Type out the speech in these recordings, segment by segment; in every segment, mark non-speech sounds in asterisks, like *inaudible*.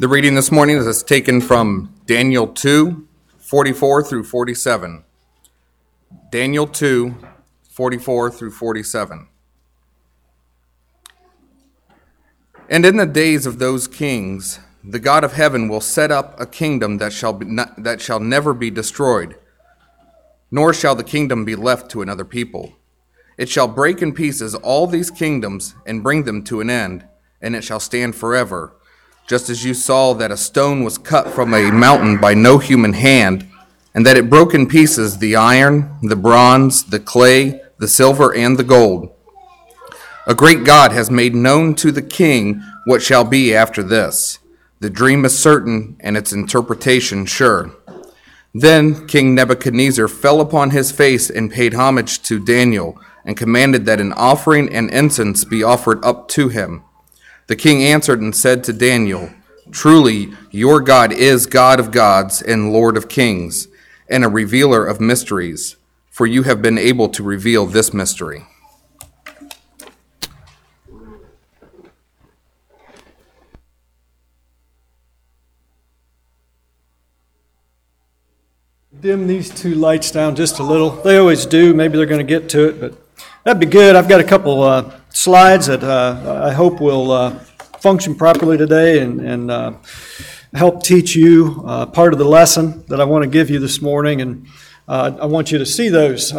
The reading this morning is taken from Daniel 2 44 through 47. Daniel 2 44 through 47. And in the days of those kings, the God of heaven will set up a kingdom that shall, not, that shall never be destroyed, nor shall the kingdom be left to another people. It shall break in pieces all these kingdoms and bring them to an end, and it shall stand forever. Just as you saw that a stone was cut from a mountain by no human hand, and that it broke in pieces the iron, the bronze, the clay, the silver, and the gold. A great God has made known to the king what shall be after this. The dream is certain, and its interpretation sure. Then King Nebuchadnezzar fell upon his face and paid homage to Daniel, and commanded that an offering and incense be offered up to him. The king answered and said to Daniel, Truly, your God is God of gods and Lord of kings, and a revealer of mysteries, for you have been able to reveal this mystery. dim these two lights down just a little. They always do. Maybe they're going to get to it, but that'd be good. I've got a couple uh, slides that uh, I hope will uh, function properly today and, and uh, help teach you uh, part of the lesson that I want to give you this morning. And uh, I want you to see those.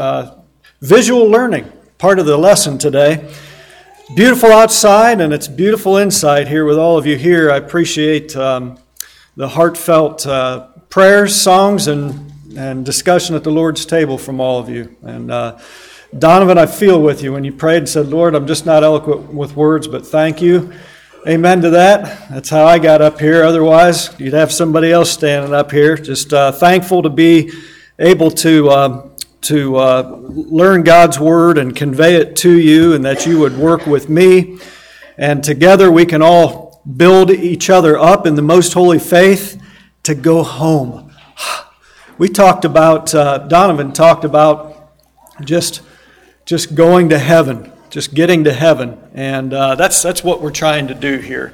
visual learning, part of the lesson today. Beautiful outside, and it's beautiful inside here with all of you here. I appreciate um, the heartfelt prayers, songs, and and discussion at the Lord's table from all of you. And uh, Donovan, I feel with you when you prayed and said, Lord, I'm just not eloquent with words, but thank you. Amen to that. That's how I got up here. Otherwise, you'd have somebody else standing up here. Just uh, thankful to be able to. Uh, to uh, learn God's word and convey it to you, and that you would work with me. And together we can all build each other up in the most holy faith to go home *sighs* we talked about, uh, Donovan talked about just, just going to heaven, just getting to heaven. And uh, that's, that's what we're trying to do here.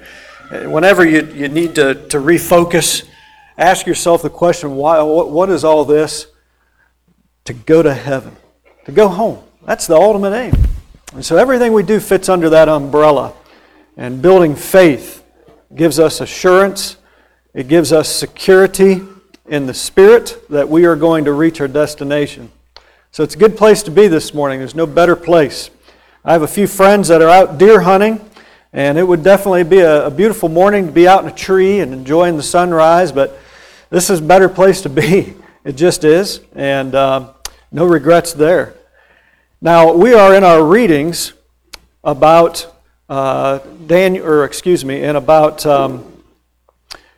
Whenever you, you need to, to refocus, ask yourself the question why, what, what is all this? To go to heaven, to go home. That's the ultimate aim. And so everything we do fits under that umbrella. And building faith gives us assurance, it gives us security in the spirit that we are going to reach our destination. So it's a good place to be this morning. There's no better place. I have a few friends that are out deer hunting, and it would definitely be a, a beautiful morning to be out in a tree and enjoying the sunrise, but this is a better place to be. *laughs* It just is, and uh, no regrets there. Now, we are in our readings about uh, Daniel, or excuse me, and about, um,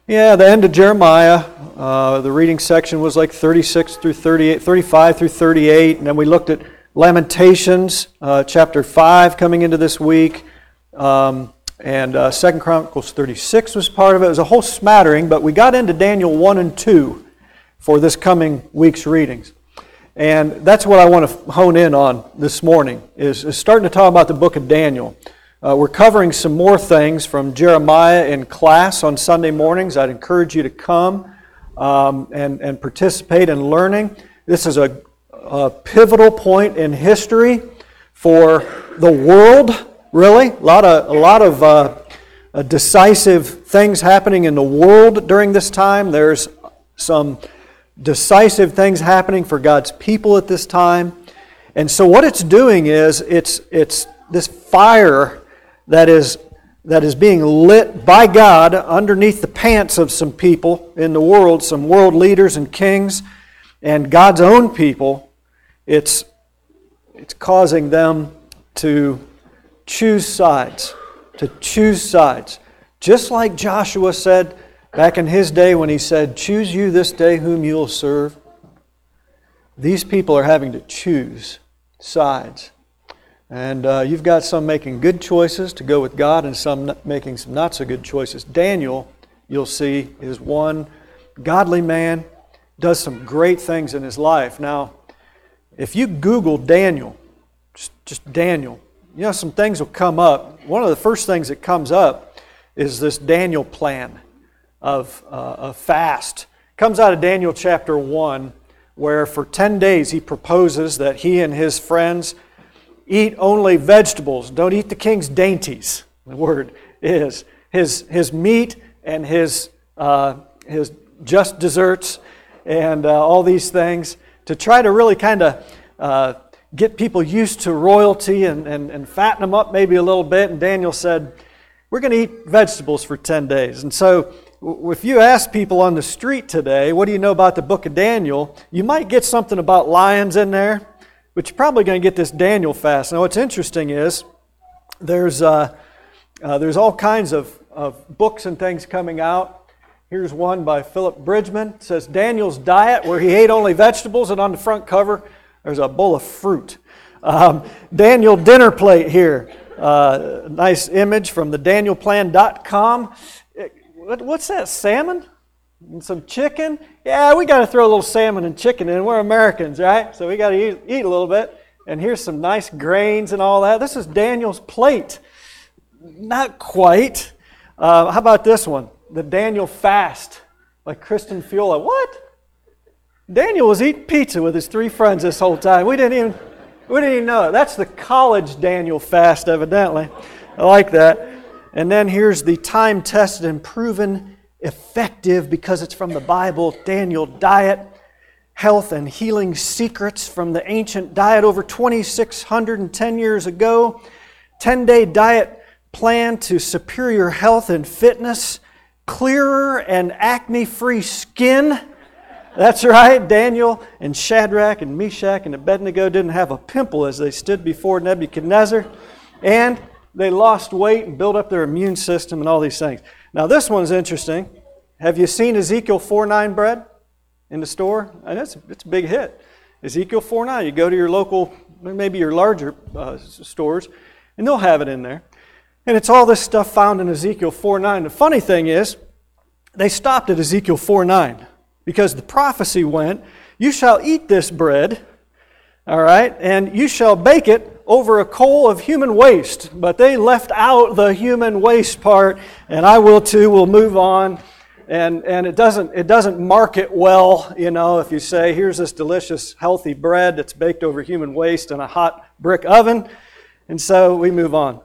yeah, the end of Jeremiah, uh, the reading section was like 36 through 38, 35 through 38, and then we looked at Lamentations, uh, chapter 5, coming into this week, um, and uh, Second Chronicles 36 was part of it. It was a whole smattering, but we got into Daniel 1 and 2 for this coming week's readings. And that's what I want to hone in on this morning, is, is starting to talk about the book of Daniel. Uh, we're covering some more things from Jeremiah in class on Sunday mornings. I'd encourage you to come um, and, and participate in learning. This is a, a pivotal point in history for the world, really. A lot of, a lot of uh, uh, decisive things happening in the world during this time. There's some decisive things happening for God's people at this time. And so, what it's doing is it's, it's this fire that is that is being lit by God underneath the pants of some people in the world, some world leaders and kings, and God's own people, it's, it's causing them to choose sides, to choose sides. Just like Joshua said back in his day when he said, Choose you this day whom you'll serve. These people are having to choose sides. And uh, you've got some making good choices to go with God and some making some not so good choices. Daniel, you'll see, is one godly man, does some great things in his life. Now, if you Google Daniel, just, just Daniel, you know, some things will come up. One of the first things that comes up is this Daniel plan. of, uh, of fast. comes out of Daniel chapter 1, where for 10 days he proposes that he and his friends eat only vegetables, don't eat the king's dainties. The word is his, his meat and his, uh, his just desserts and uh, all these things to try to really kind of uh, get people used to royalty and, and, and fatten them up maybe a little bit. And Daniel said, We're going to eat vegetables for 10 days. And so if you ask people on the street today, what do you know about the book of Daniel? You might get something about lions in there, but you're probably going to get this Daniel fast. Now, what's interesting is there's, uh, uh, there's all kinds of, of books and things coming out. Here's one by Philip Bridgman. It says Daniel's diet, where he ate only vegetables, and on the front cover, there's a bowl of fruit. Um, Daniel dinner plate here. Uh, nice image from the danielplan.com. What's that, salmon? And some chicken? Yeah, we got to throw a little salmon and chicken in. We're Americans, right? So we got to eat, eat a little bit. And here's some nice grains and all that. This is Daniel's plate. Not quite. Uh, how about this one? The Daniel fast by Kristen Feola. What? Daniel was eating pizza with his three friends this whole time. We didn't even, we didn't even know it. That's the college Daniel fast, evidently. I like that. And then here's the time tested and proven effective because it's from the Bible Daniel diet, health and healing secrets from the ancient diet over 2,610 years ago. 10 day diet plan to superior health and fitness, clearer and acne free skin that's right. Daniel and Shadrach and Meshach and Abednego didn't have a pimple as they stood before Nebuchadnezzar. And they lost weight and built up their immune system and all these things. Now, this one's interesting. Have you seen Ezekiel 4 9 bread in the store? And it's, it's a big hit. Ezekiel 4 9. You go to your local, maybe your larger uh, stores, and they'll have it in there. And it's all this stuff found in Ezekiel 4 9. The funny thing is, they stopped at Ezekiel 4 9 because the prophecy went, You shall eat this bread, all right, and you shall bake it over a coal of human waste. But they left out the human waste part, and I will too. We'll move on. And, and it, doesn't, it doesn't mark it well, you know, if you say, here's this delicious, healthy bread that's baked over human waste in a hot brick oven. And so we move on.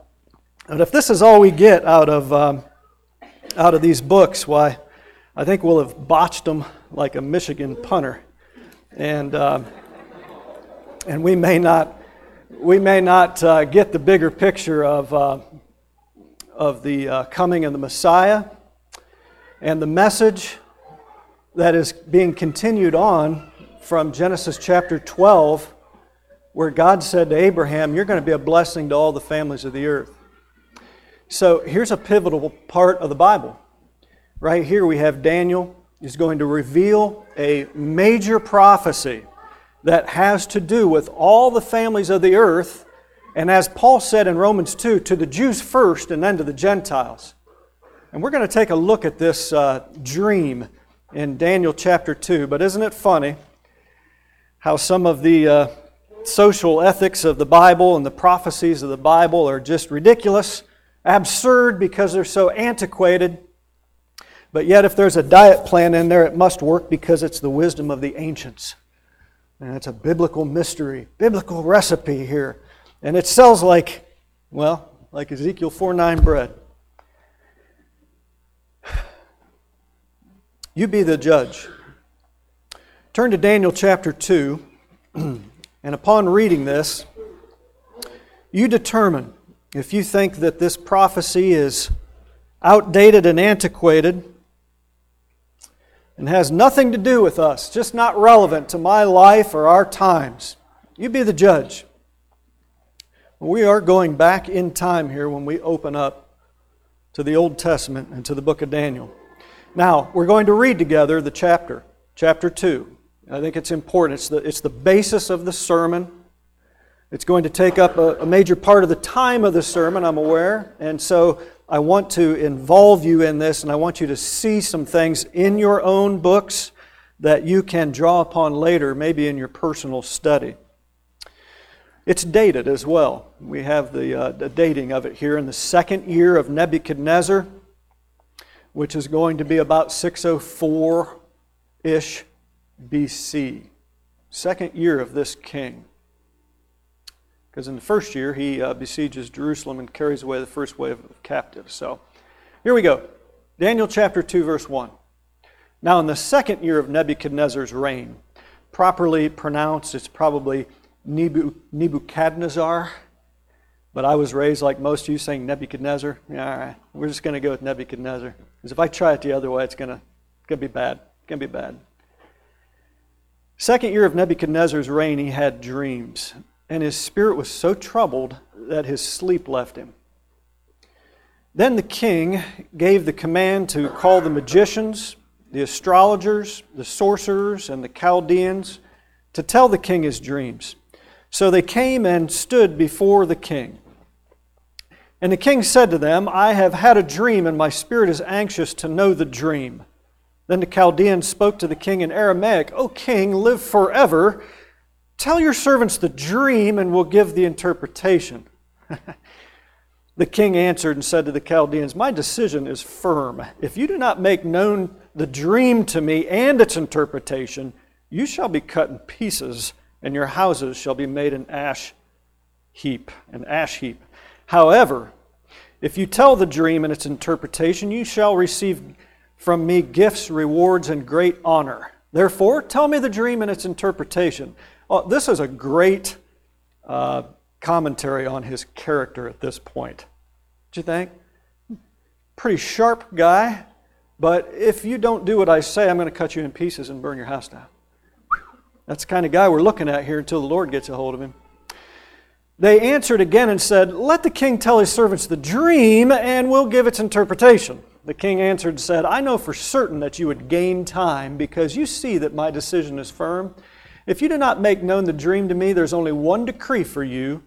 But if this is all we get out of, um, out of these books, why, I think we'll have botched them like a Michigan punter. And, uh, and we may not, we may not uh, get the bigger picture of, uh, of the uh, coming of the Messiah and the message that is being continued on from Genesis chapter 12, where God said to Abraham, You're going to be a blessing to all the families of the earth. So here's a pivotal part of the Bible. Right here we have Daniel is going to reveal a major prophecy that has to do with all the families of the earth. And as Paul said in Romans 2, to the Jews first and then to the Gentiles. And we're going to take a look at this uh, dream in Daniel chapter 2. But isn't it funny how some of the uh, social ethics of the Bible and the prophecies of the Bible are just ridiculous, absurd because they're so antiquated? But yet, if there's a diet plan in there, it must work because it's the wisdom of the ancients. And it's a biblical mystery, biblical recipe here. And it sells like, well, like Ezekiel 4 9 bread. You be the judge. Turn to Daniel chapter 2, *clears throat* and upon reading this, you determine if you think that this prophecy is outdated and antiquated and has nothing to do with us, just not relevant to my life or our times. You be the judge. We are going back in time here when we open up to the Old Testament and to the book of Daniel. Now, we're going to read together the chapter, chapter 2. I think it's important. It's the, it's the basis of the sermon. It's going to take up a, a major part of the time of the sermon, I'm aware. And so I want to involve you in this, and I want you to see some things in your own books that you can draw upon later, maybe in your personal study. It's dated as well. We have the, uh, the dating of it here in the second year of Nebuchadnezzar. which is going to be about 604 ish BC. Second year of this king. Because in the first year, he uh, besieges Jerusalem and carries away the first wave of captives. So here we go. Daniel chapter 2, verse 1. Now, in the second year of Nebuchadnezzar's reign, properly pronounced, it's probably Nebuchadnezzar. But I was raised like most of you saying Nebuchadnezzar. Yeah, all right. We're just going to go with Nebuchadnezzar. Because if I try it the other way, it's going to, it's going to be bad. It's going to be bad. Second year of Nebuchadnezzar's reign, he had dreams. And his spirit was so troubled that his sleep left him. Then the king gave the command to call the magicians, the astrologers, the sorcerers, and the Chaldeans to tell the king his dreams. So they came and stood before the king. And the king said to them, I have had a dream, and my spirit is anxious to know the dream. Then the Chaldeans spoke to the king in Aramaic, O king, live forever. Tell your servants the dream, and we'll give the interpretation. *laughs* the king answered and said to the Chaldeans, My decision is firm. If you do not make known the dream to me and its interpretation, you shall be cut in pieces, and your houses shall be made an ash heap, an ash heap. However, if you tell the dream and its interpretation, you shall receive from me gifts, rewards, and great honor. Therefore, tell me the dream and its interpretation. Oh, this is a great uh, commentary on his character at this point. Do you think? Pretty sharp guy, but if you don't do what I say, I'm going to cut you in pieces and burn your house down. That's the kind of guy we're looking at here until the Lord gets a hold of him. They answered again and said, Let the king tell his servants the dream, and we'll give its interpretation. The king answered and said, I know for certain that you would gain time, because you see that my decision is firm. If you do not make known the dream to me, there's only one decree for you.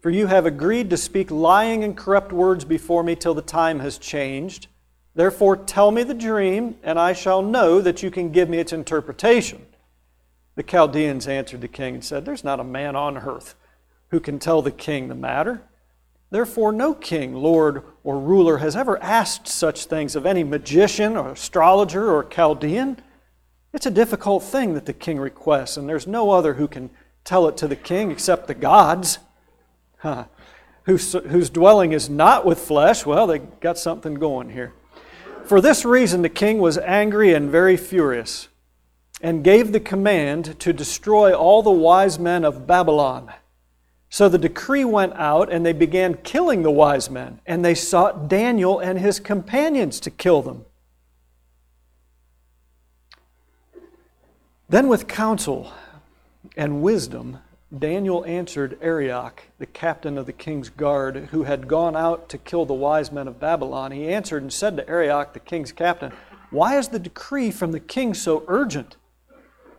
For you have agreed to speak lying and corrupt words before me till the time has changed. Therefore, tell me the dream, and I shall know that you can give me its interpretation. The Chaldeans answered the king and said, There's not a man on earth who can tell the king the matter. Therefore, no king, lord, or ruler has ever asked such things of any magician or astrologer or Chaldean. It's a difficult thing that the king requests, and there's no other who can tell it to the king except the gods, huh. whose, whose dwelling is not with flesh. Well, they got something going here. For this reason, the king was angry and very furious, and gave the command to destroy all the wise men of Babylon. So the decree went out, and they began killing the wise men, and they sought Daniel and his companions to kill them. Then, with counsel and wisdom, Daniel answered Arioch, the captain of the king's guard, who had gone out to kill the wise men of Babylon. He answered and said to Arioch, the king's captain, Why is the decree from the king so urgent?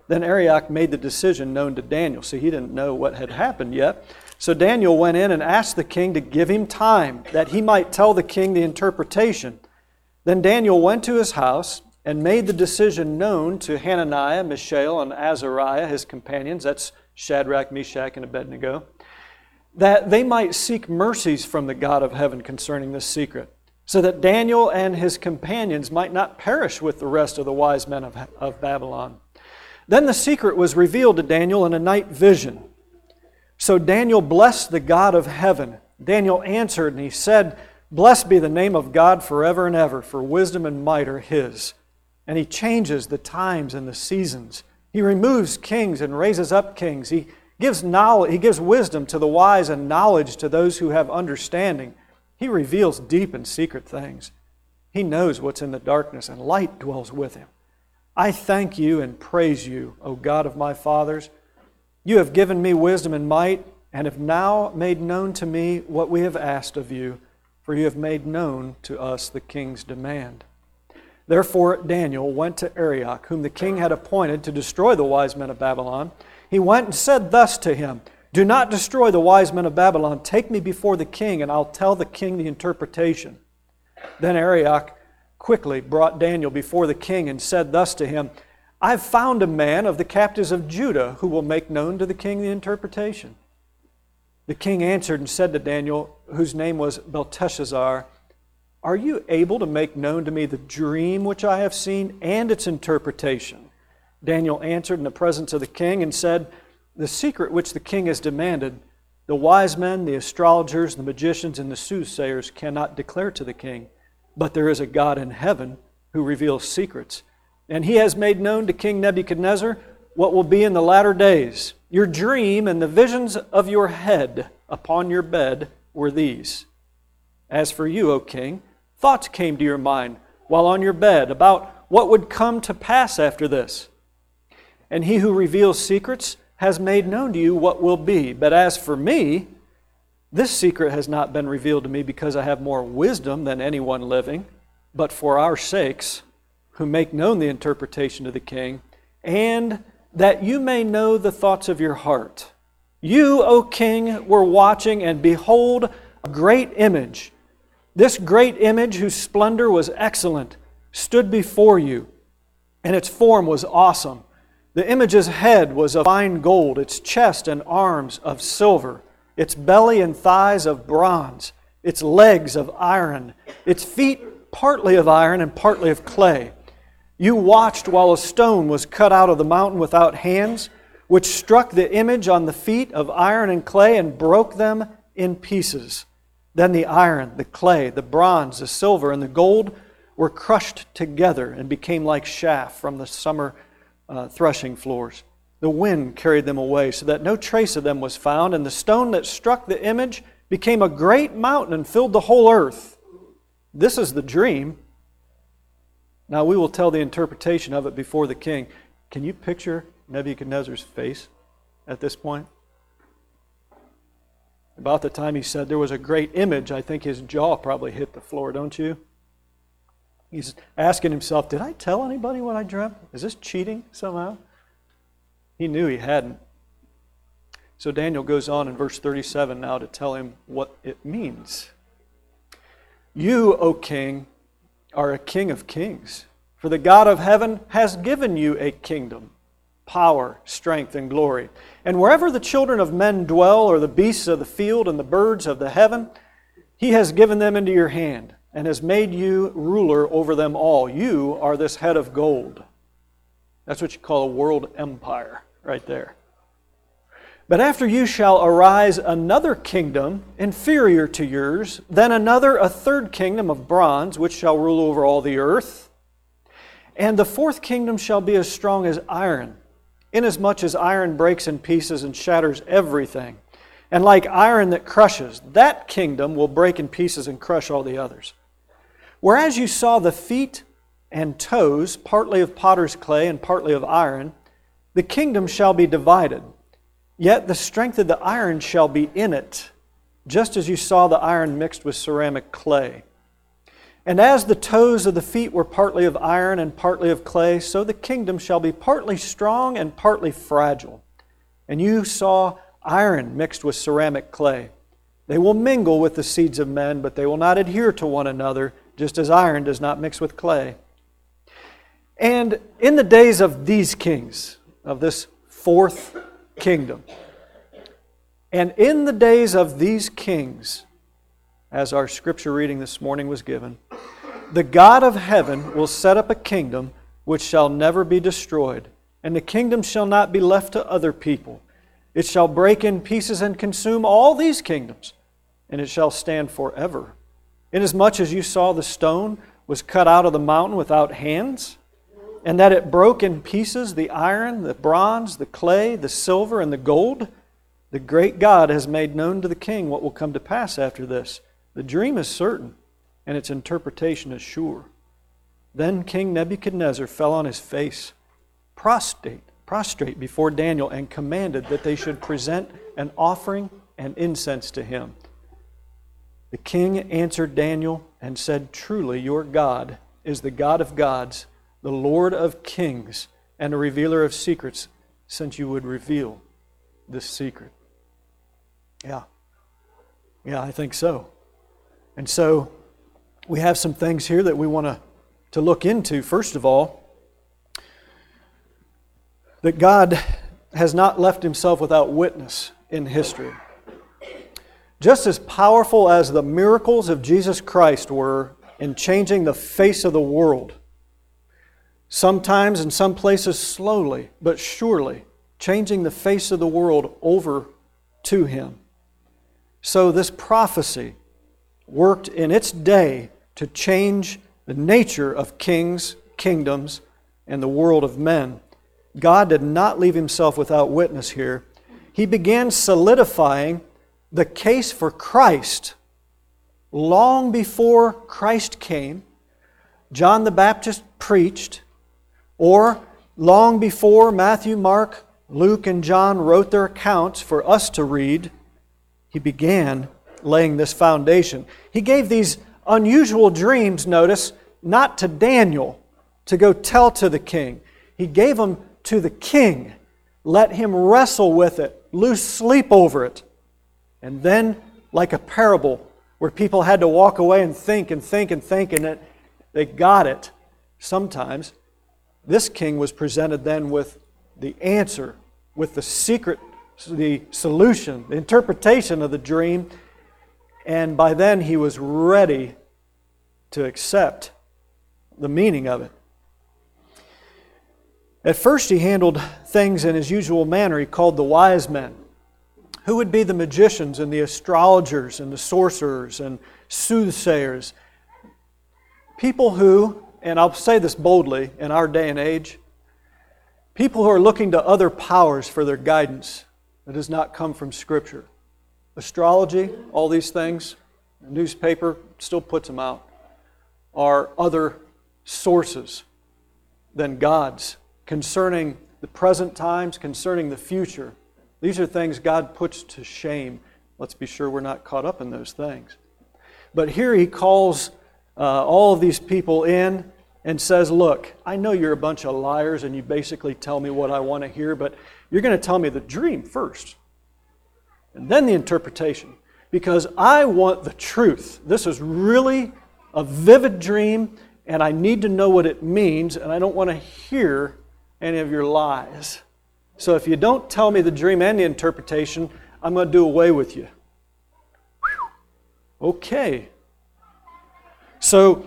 Then Arioch made the decision known to Daniel. See, he didn't know what had happened yet. So Daniel went in and asked the king to give him time, that he might tell the king the interpretation. Then Daniel went to his house and made the decision known to Hananiah, Mishael, and Azariah, his companions. That's Shadrach, Meshach, and Abednego. That they might seek mercies from the God of heaven concerning this secret, so that Daniel and his companions might not perish with the rest of the wise men of, of Babylon. Then the secret was revealed to Daniel in a night vision. So Daniel blessed the God of heaven. Daniel answered and he said, Blessed be the name of God forever and ever, for wisdom and might are his. And he changes the times and the seasons. He removes kings and raises up kings. He gives knowledge, he gives wisdom to the wise and knowledge to those who have understanding. He reveals deep and secret things. He knows what's in the darkness, and light dwells with him. I thank you and praise you, O God of my fathers you have given me wisdom and might, and have now made known to me what we have asked of you, for you have made known to us the king's demand. Therefore Daniel went to Arioch, whom the king had appointed to destroy the wise men of Babylon. He went and said thus to him Do not destroy the wise men of Babylon. Take me before the king, and I'll tell the king the interpretation. Then Arioch quickly brought Daniel before the king and said thus to him I've found a man of the captives of Judah who will make known to the king the interpretation. The king answered and said to Daniel, whose name was Belteshazzar, Are you able to make known to me the dream which I have seen and its interpretation? Daniel answered in the presence of the king and said, The secret which the king has demanded, the wise men, the astrologers, the magicians, and the soothsayers cannot declare to the king. But there is a God in heaven who reveals secrets. And he has made known to King Nebuchadnezzar what will be in the latter days. Your dream and the visions of your head upon your bed were these. As for you, O king, thoughts came to your mind while on your bed about what would come to pass after this. And he who reveals secrets has made known to you what will be. But as for me, this secret has not been revealed to me because I have more wisdom than anyone living, but for our sakes, who make known the interpretation to the king, and that you may know the thoughts of your heart. You, O king, were watching, and behold, a great image. This great image, whose splendor was excellent, stood before you, and its form was awesome. The image's head was of fine gold, its chest and arms of silver, its belly and thighs of bronze, its legs of iron, its feet partly of iron and partly of clay. You watched while a stone was cut out of the mountain without hands, which struck the image on the feet of iron and clay and broke them in pieces. Then the iron, the clay, the bronze, the silver, and the gold were crushed together and became like chaff from the summer uh, threshing floors. The wind carried them away, so that no trace of them was found, and the stone that struck the image became a great mountain and filled the whole earth. This is the dream. Now we will tell the interpretation of it before the king. Can you picture Nebuchadnezzar's face at this point? About the time he said there was a great image, I think his jaw probably hit the floor, don't you? He's asking himself, Did I tell anybody what I dreamt? Is this cheating somehow? He knew he hadn't. So Daniel goes on in verse 37 now to tell him what it means. You, O king, are a king of kings, for the God of heaven has given you a kingdom, power, strength, and glory. And wherever the children of men dwell, or the beasts of the field and the birds of the heaven, he has given them into your hand and has made you ruler over them all. You are this head of gold. That's what you call a world empire, right there. But after you shall arise another kingdom inferior to yours, then another, a third kingdom of bronze, which shall rule over all the earth. And the fourth kingdom shall be as strong as iron, inasmuch as iron breaks in pieces and shatters everything. And like iron that crushes, that kingdom will break in pieces and crush all the others. Whereas you saw the feet and toes, partly of potter's clay and partly of iron, the kingdom shall be divided. Yet the strength of the iron shall be in it, just as you saw the iron mixed with ceramic clay. And as the toes of the feet were partly of iron and partly of clay, so the kingdom shall be partly strong and partly fragile. And you saw iron mixed with ceramic clay. They will mingle with the seeds of men, but they will not adhere to one another just as iron does not mix with clay. And in the days of these kings, of this fourth kingdom, and in the days of these kings, as our scripture reading this morning was given, the God of heaven will set up a kingdom which shall never be destroyed, and the kingdom shall not be left to other people. It shall break in pieces and consume all these kingdoms, and it shall stand forever. Inasmuch as you saw the stone was cut out of the mountain without hands, and that it broke in pieces the iron, the bronze, the clay, the silver, and the gold, the great God has made known to the king what will come to pass after this. The dream is certain, and its interpretation is sure. Then King Nebuchadnezzar fell on his face, prostrate, prostrate before Daniel, and commanded that they should present an offering and incense to him. The king answered Daniel and said, Truly, your God is the God of gods, the Lord of kings, and a revealer of secrets, since you would reveal this secret. Yeah. Yeah, I think so. And so we have some things here that we want to, to look into. First of all, that God has not left himself without witness in history. Just as powerful as the miracles of Jesus Christ were in changing the face of the world. Sometimes, in some places, slowly, but surely, changing the face of the world over to Him. So, this prophecy worked in its day to change the nature of kings, kingdoms, and the world of men. God did not leave Himself without witness here. He began solidifying the case for Christ long before Christ came. John the Baptist preached, or long before Matthew, Mark, Luke, and John wrote their accounts for us to read, he began laying this foundation. He gave these unusual dreams, notice, not to Daniel to go tell to the king. He gave them to the king. Let him wrestle with it, lose sleep over it. And then, like a parable where people had to walk away and think and think and think, and it, they got it sometimes, this king was presented then with the answer, with the secret, the solution, the interpretation of the dream. And by then he was ready to accept the meaning of it. At first, he handled things in his usual manner. He called the wise men. Who would be the magicians and the astrologers and the sorcerers and soothsayers? People who, and I'll say this boldly in our day and age, people who are looking to other powers for their guidance that does not come from Scripture. Astrology, all these things, the newspaper still puts them out, are other sources than God's concerning the present times, concerning the future. These are things God puts to shame. Let's be sure we're not caught up in those things. But here he calls uh, all of these people in and says, Look, I know you're a bunch of liars and you basically tell me what I want to hear, but you're going to tell me the dream first and then the interpretation because I want the truth. This is really a vivid dream and I need to know what it means, and I don't want to hear any of your lies. So if you don't tell me the dream and the interpretation, I'm going to do away with you. Okay. So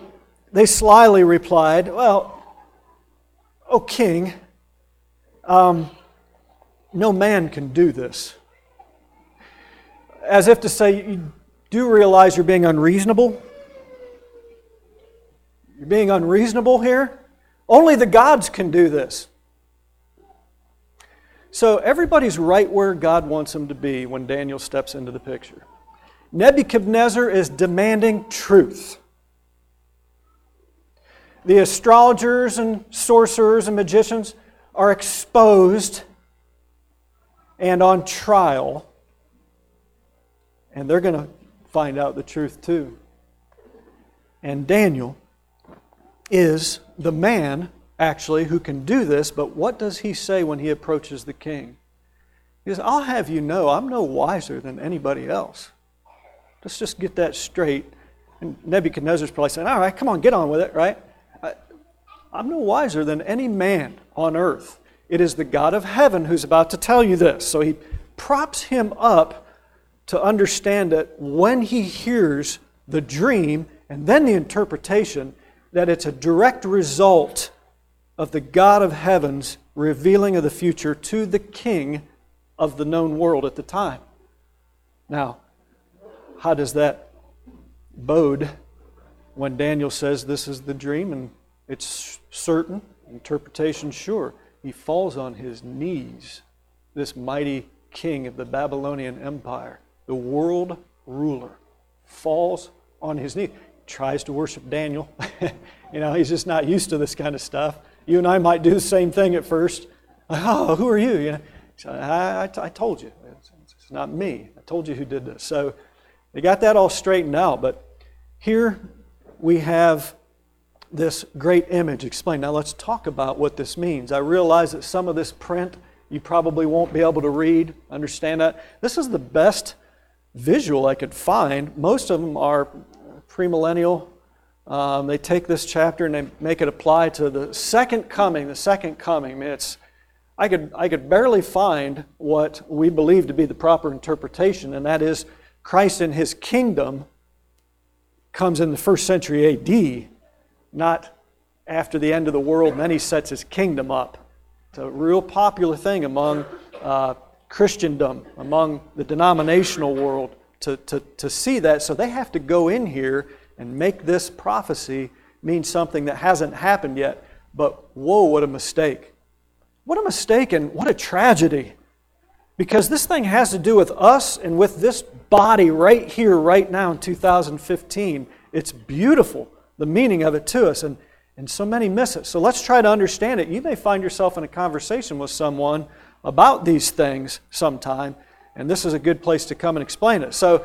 they slyly replied, Well, O king, um, no man can do this. As if to say, You do realize you're being unreasonable? You're being unreasonable here? Only the gods can do this. So everybody's right where God wants them to be when Daniel steps into the picture. Nebuchadnezzar is demanding truth. The astrologers and sorcerers and magicians are exposed and on trial, and they're going to find out the truth too. And Daniel is the man, actually, who can do this, but what does he say when he approaches the king? He says, I'll have you know, I'm no wiser than anybody else. Let's just get that straight. And Nebuchadnezzar's probably saying, All right, come on, get on with it, right? I, I'm no wiser than any man on earth. It is the God of heaven who's about to tell you this. So he props him up to understand that when he hears the dream and then the interpretation, that it's a direct result of the God of heaven's revealing of the future to the king of the known world at the time. Now, how does that bode when Daniel says this is the dream and it's certain, interpretation sure? He falls on his knees, this mighty king of the Babylonian Empire, the world ruler, falls on his knees tries to worship Daniel. *laughs* you know, he's just not used to this kind of stuff. You and I might do the same thing at first. oh, who are you? You know, so I, told you. It's, it's not me. I told you who did this. So they got that all straightened out. But here we have this great image explained. Now let's talk about what this means. I realize that some of this print you probably won't be able to read, understand that. This is the best visual I could find. Most of them are premillennial. Um, they take this chapter and they make it apply to the second coming, the second coming. I mean, it's, I could, I could barely find what we believe to be the proper interpretation, and that is Christ in his kingdom comes in the first century AD, not after the end of the world, and then he sets his kingdom up. It's a real popular thing among uh, Christendom, among the denominational world, to, to, to see that. So they have to go in here and make this prophecy mean something that hasn't happened yet. But whoa, what a mistake. What a mistake and what a tragedy. Because this thing has to do with us and with this body right here, right now in 2015. It's beautiful, the meaning of it to us, and, and so many miss it. So let's try to understand it. You may find yourself in a conversation with someone about these things sometime, and this is a good place to come and explain it. So,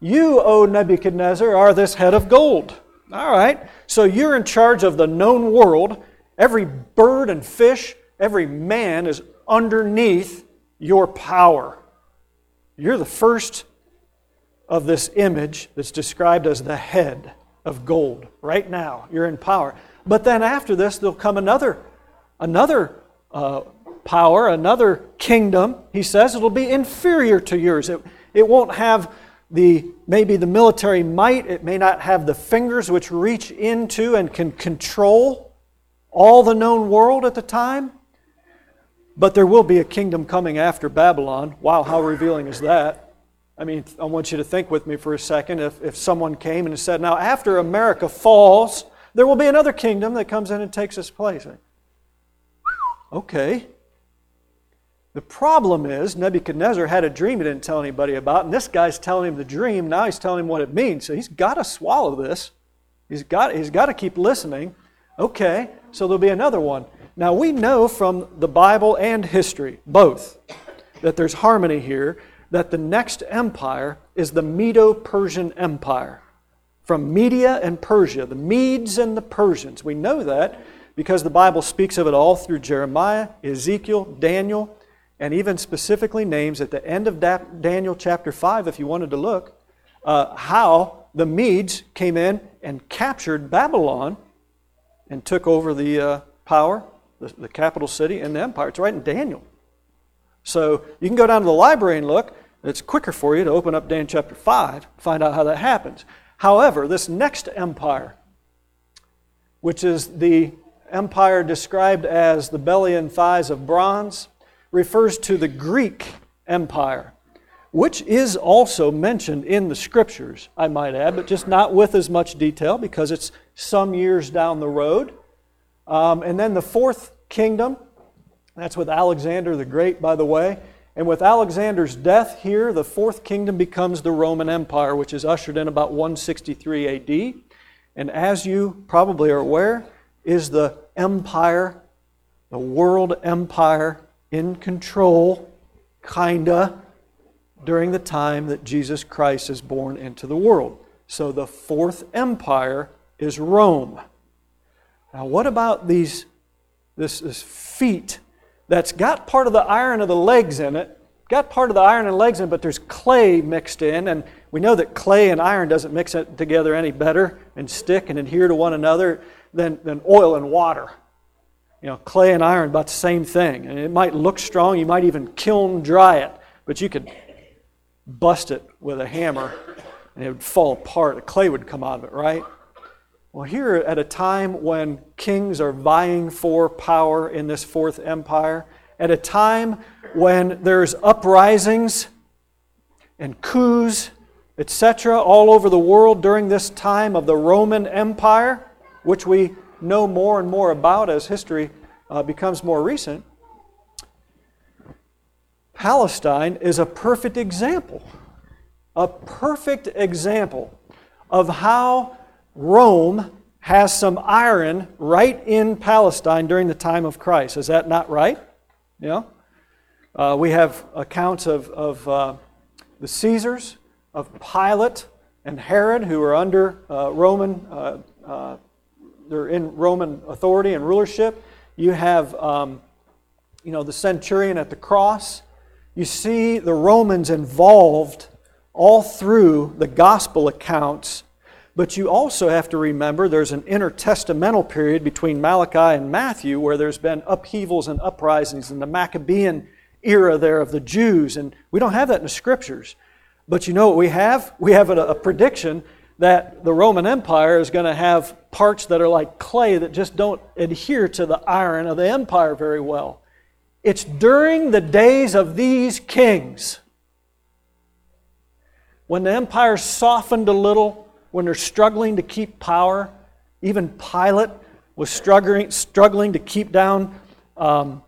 you, O Nebuchadnezzar, are this head of gold. All right. So you're in charge of the known world. Every bird and fish, every man is underneath your power. You're the first of this image that's described as the head of gold. Right now, you're in power. But then after this, there'll come another, another uh, power, another kingdom. He says it'll be inferior to yours. It, it won't have the maybe the military might. It may not have the fingers which reach into and can control all the known world at the time. But there will be a kingdom coming after Babylon. Wow, how revealing is that? I mean, I want you to think with me for a second. If, if someone came and said, Now, after America falls, there will be another kingdom that comes in and takes its place. Okay. The problem is, Nebuchadnezzar had a dream he didn't tell anybody about, and this guy's telling him the dream. Now he's telling him what it means. So he's got to swallow this. He's got, he's got to keep listening. Okay, so there'll be another one. Now, we know from the Bible and history, both, that there's harmony here, that the next empire is the Medo Persian Empire. From Media and Persia, the Medes and the Persians. We know that because the Bible speaks of it all through Jeremiah, Ezekiel, Daniel, and even specifically names at the end of Daniel chapter 5, if you wanted to look, uh, how the Medes came in and captured Babylon and took over the uh, power the, the capital city and the empire. It's right in Daniel. So you can go down to the library and look. It's quicker for you to open up Daniel chapter 5, find out how that happens. However, this next empire, which is the empire described as the belly and thighs of bronze, refers to the Greek empire, which is also mentioned in the scriptures, I might add, but just not with as much detail because it's some years down the road. Um, and then the fourth kingdom, that's with Alexander the Great, by the way. And with Alexander's death here, the fourth kingdom becomes the Roman Empire, which is ushered in about 163 AD. And as you probably are aware, is the empire, the world empire in control, kinda, during the time that Jesus Christ is born into the world. So the fourth empire is Rome. Now, what about these, this, this feet that's got part of the iron of the legs in it, got part of the iron and legs in it, but there's clay mixed in, and we know that clay and iron doesn't mix it together any better and stick and adhere to one another than, than oil and water. You know, clay and iron about the same thing. And it might look strong, you might even kiln dry it, but you could bust it with a hammer and it would fall apart. The clay would come out of it, right? Well, here at a time when kings are vying for power in this fourth empire, at a time when there's uprisings and coups, etc., all over the world during this time of the Roman Empire, which we know more and more about as history uh, becomes more recent, Palestine is a perfect example, a perfect example of how Rome has some iron right in Palestine during the time of Christ. Is that not right? Yeah. Uh, we have accounts of, of uh, the Caesars, of Pilate and Herod, who are under uh, Roman, uh, uh, they're in Roman authority and rulership. You have, um, you know, the centurion at the cross. You see the Romans involved all through the gospel accounts but you also have to remember there's an intertestamental period between Malachi and Matthew where there's been upheavals and uprisings in the Maccabean era there of the Jews. And we don't have that in the scriptures. But you know what we have? We have a, a prediction that the Roman Empire is going to have parts that are like clay that just don't adhere to the iron of the empire very well. It's during the days of these kings when the empire softened a little, when they're struggling to keep power, even Pilate was struggling, struggling to keep down um,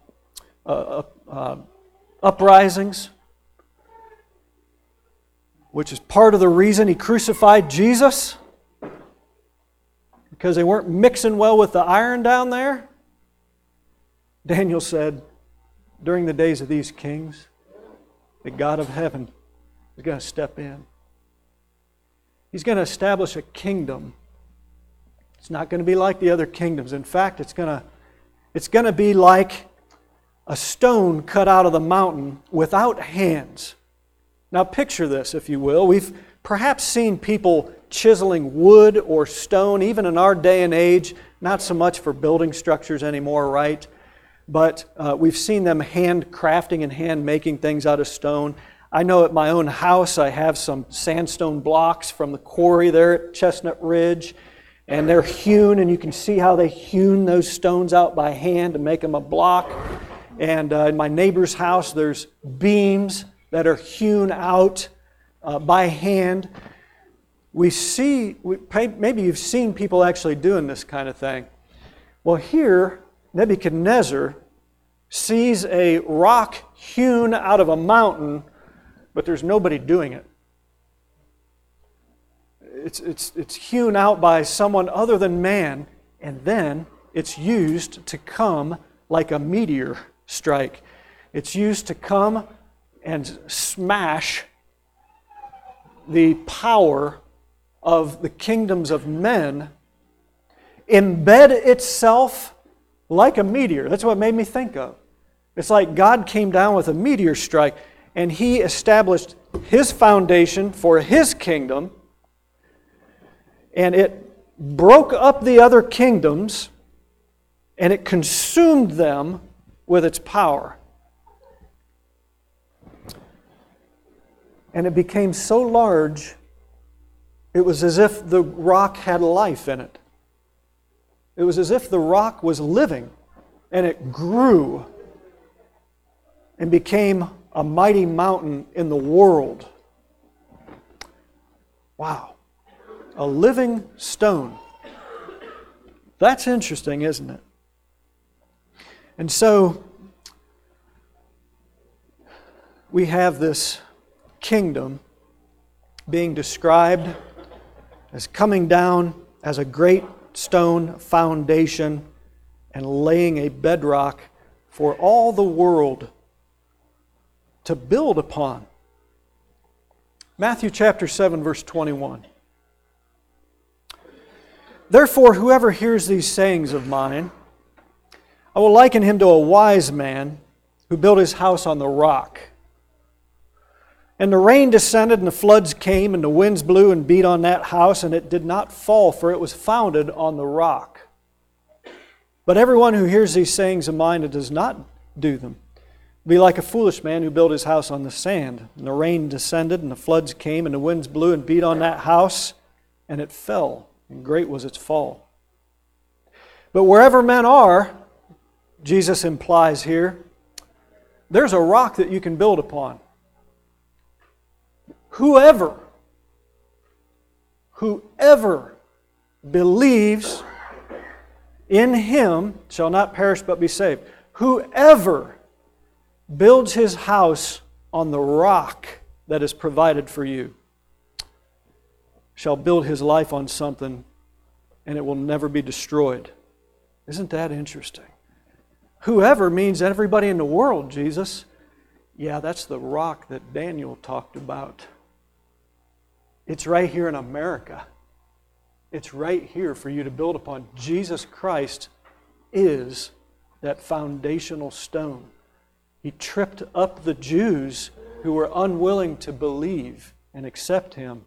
uh, uh, uh, uprisings, which is part of the reason he crucified Jesus, because they weren't mixing well with the iron down there. Daniel said, during the days of these kings, the God of heaven is going to step in. He's going to establish a kingdom. It's not going to be like the other kingdoms. In fact, it's going to, it's going to be like a stone cut out of the mountain without hands. Now, picture this, if you will. We've perhaps seen people chiseling wood or stone, even in our day and age, not so much for building structures anymore, right? But uh, we've seen them hand crafting and hand making things out of stone. I know at my own house I have some sandstone blocks from the quarry there at Chestnut Ridge, and they're hewn, and you can see how they hewn those stones out by hand to make them a block. And uh, in my neighbor's house, there's beams that are hewn out uh, by hand. We see, maybe you've seen people actually doing this kind of thing. Well, here, Nebuchadnezzar sees a rock hewn out of a mountain but there's nobody doing it. It's, it's, it's hewn out by someone other than man, and then it's used to come like a meteor strike. It's used to come and smash the power of the kingdoms of men, embed itself like a meteor. That's what made me think of. It's like God came down with a meteor strike and he established his foundation for his kingdom, and it broke up the other kingdoms and it consumed them with its power. And it became so large, it was as if the rock had life in it. It was as if the rock was living, and it grew and became a mighty mountain in the world. Wow. A living stone. That's interesting, isn't it? And so we have this kingdom being described as coming down as a great stone foundation and laying a bedrock for all the world to build upon. Matthew chapter 7, verse 21. Therefore, whoever hears these sayings of mine, I will liken him to a wise man who built his house on the rock. And the rain descended, and the floods came, and the winds blew and beat on that house, and it did not fall, for it was founded on the rock. But everyone who hears these sayings of mine and does not do them be like a foolish man who built his house on the sand. And the rain descended, and the floods came, and the winds blew and beat on that house, and it fell, and great was its fall. But wherever men are, Jesus implies here, there's a rock that you can build upon. Whoever, whoever believes in him shall not perish but be saved. Whoever builds his house on the rock that is provided for you shall build his life on something and it will never be destroyed. Isn't that interesting? Whoever means everybody in the world, Jesus. Yeah, that's the rock that Daniel talked about. It's right here in America. It's right here for you to build upon. Jesus Christ is that foundational stone. He tripped up the Jews who were unwilling to believe and accept him.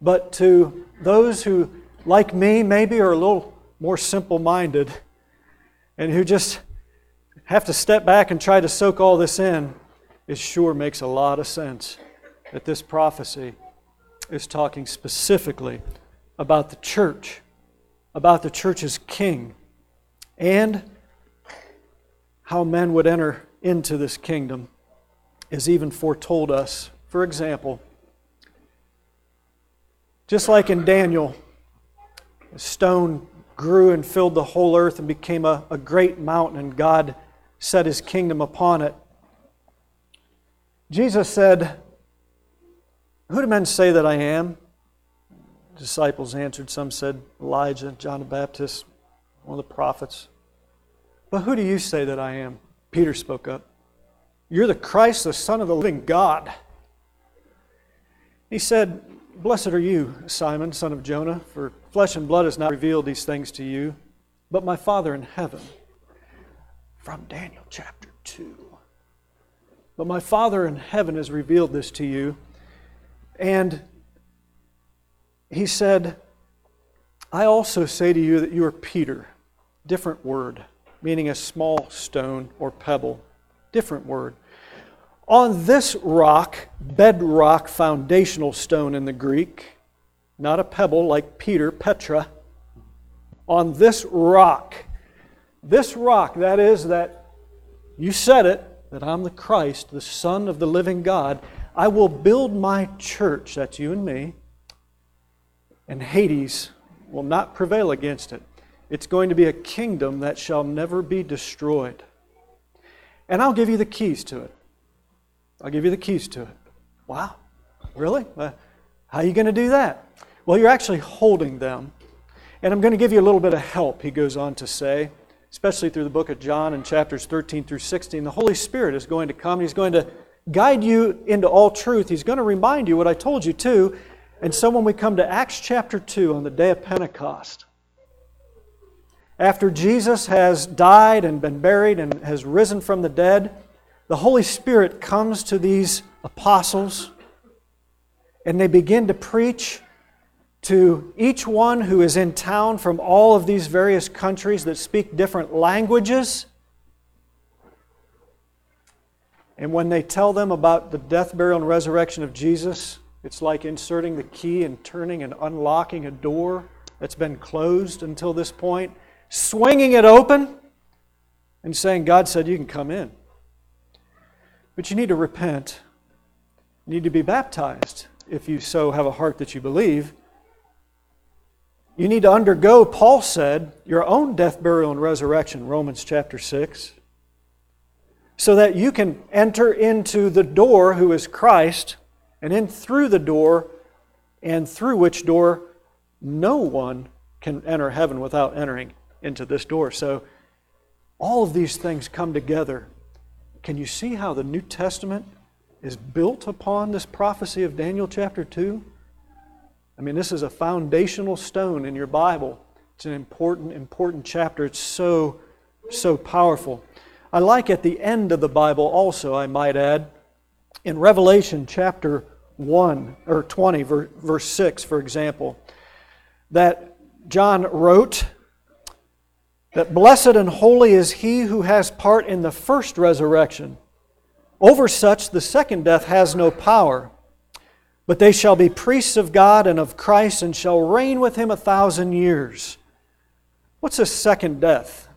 But to those who, like me, maybe are a little more simple minded and who just have to step back and try to soak all this in, it sure makes a lot of sense that this prophecy is talking specifically about the church, about the church's king, and how men would enter into this kingdom is even foretold us. For example, just like in Daniel, a stone grew and filled the whole earth and became a, a great mountain, and God set his kingdom upon it. Jesus said, Who do men say that I am? disciples answered. Some said Elijah, John the Baptist, one of the prophets. But who do you say that I am? Peter spoke up. You're the Christ, the Son of the living God. He said, Blessed are you, Simon, son of Jonah, for flesh and blood has not revealed these things to you, but my Father in heaven. From Daniel chapter 2. But my Father in heaven has revealed this to you. And he said, I also say to you that you are Peter. Different word, meaning a small stone or pebble. Different word. On this rock, bedrock, foundational stone in the Greek, not a pebble like Peter, Petra, on this rock, this rock, that is, that you said it, that I'm the Christ, the Son of the living God, I will build my church, that's you and me, and Hades will not prevail against it. It's going to be a kingdom that shall never be destroyed. And I'll give you the keys to it. I'll give you the keys to it. Wow, really? Uh, how are you going to do that? Well, you're actually holding them. And I'm going to give you a little bit of help, he goes on to say, especially through the book of John in chapters 13 through 16. The Holy Spirit is going to come. He's going to guide you into all truth. He's going to remind you what I told you too. And so when we come to Acts chapter 2 on the day of Pentecost, after Jesus has died and been buried and has risen from the dead, the Holy Spirit comes to these apostles and they begin to preach to each one who is in town from all of these various countries that speak different languages. And when they tell them about the death, burial, and resurrection of Jesus, it's like inserting the key and turning and unlocking a door that's been closed until this point, swinging it open and saying, God said you can come in. But you need to repent. You need to be baptized if you so have a heart that you believe. You need to undergo, Paul said, your own death, burial, and resurrection, Romans chapter 6, so that you can enter into the door who is Christ, and in through the door, and through which door no one can enter heaven without entering into this door. So all of these things come together can you see how the New Testament is built upon this prophecy of Daniel chapter 2? I mean, this is a foundational stone in your Bible. It's an important, important chapter. It's so, so powerful. I like at the end of the Bible also, I might add, in Revelation chapter 1 or 20, verse 6, for example, that John wrote that blessed and holy is he who has part in the first resurrection. Over such the second death has no power. But they shall be priests of God and of Christ and shall reign with him a thousand years. What's a second death?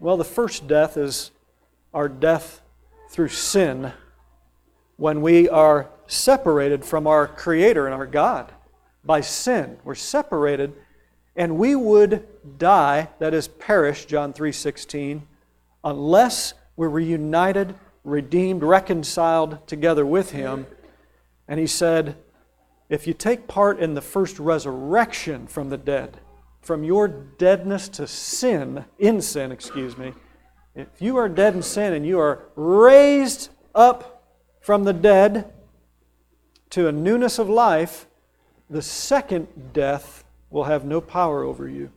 Well, the first death is our death through sin when we are separated from our Creator and our God by sin. We're separated and we would die, that is perish, John 3:16, unless we're reunited, redeemed, reconciled together with him. And he said, if you take part in the first resurrection from the dead, from your deadness to sin, in sin, excuse me, if you are dead in sin and you are raised up from the dead to a newness of life, the second death will have no power over you.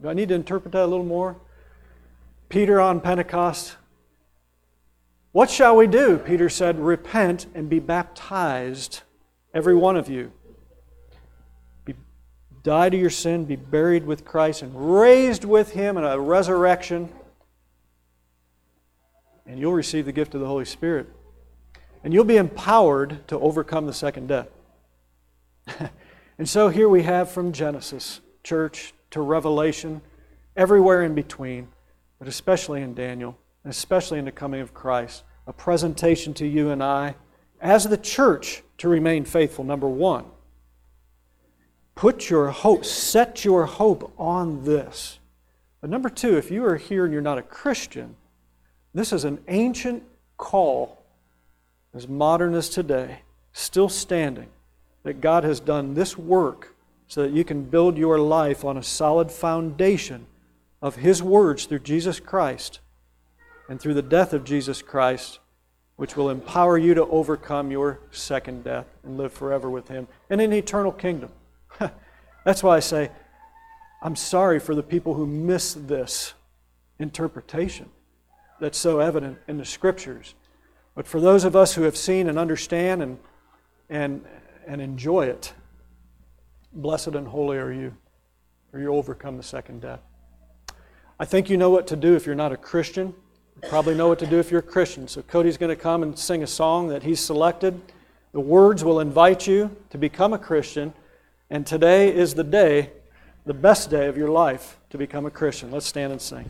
Do I need to interpret that a little more? Peter on Pentecost. What shall we do? Peter said, Repent and be baptized, every one of you. Die to your sin, be buried with Christ, and raised with Him in a resurrection, and you'll receive the gift of the Holy Spirit. And you'll be empowered to overcome the second death. *laughs* and so here we have from Genesis, church, to Revelation, everywhere in between, but especially in Daniel, and especially in the coming of Christ, a presentation to you and I as the church to remain faithful. Number one, put your hope, set your hope on this. But number two, if you are here and you're not a Christian, this is an ancient call, as modern as today, still standing, that God has done this work so that you can build your life on a solid foundation of His words through Jesus Christ and through the death of Jesus Christ, which will empower you to overcome your second death and live forever with Him in an eternal kingdom. *laughs* That's why I say, I'm sorry for the people who miss this interpretation that's so evident in the Scriptures. But for those of us who have seen and understand and, and, and enjoy it, blessed and holy are you, for you overcome the second death. I think you know what to do if you're not a Christian. You probably know what to do if you're a Christian. So Cody's going to come and sing a song that he's selected. The words will invite you to become a Christian, and today is the day, the best day of your life to become a Christian. Let's stand and sing.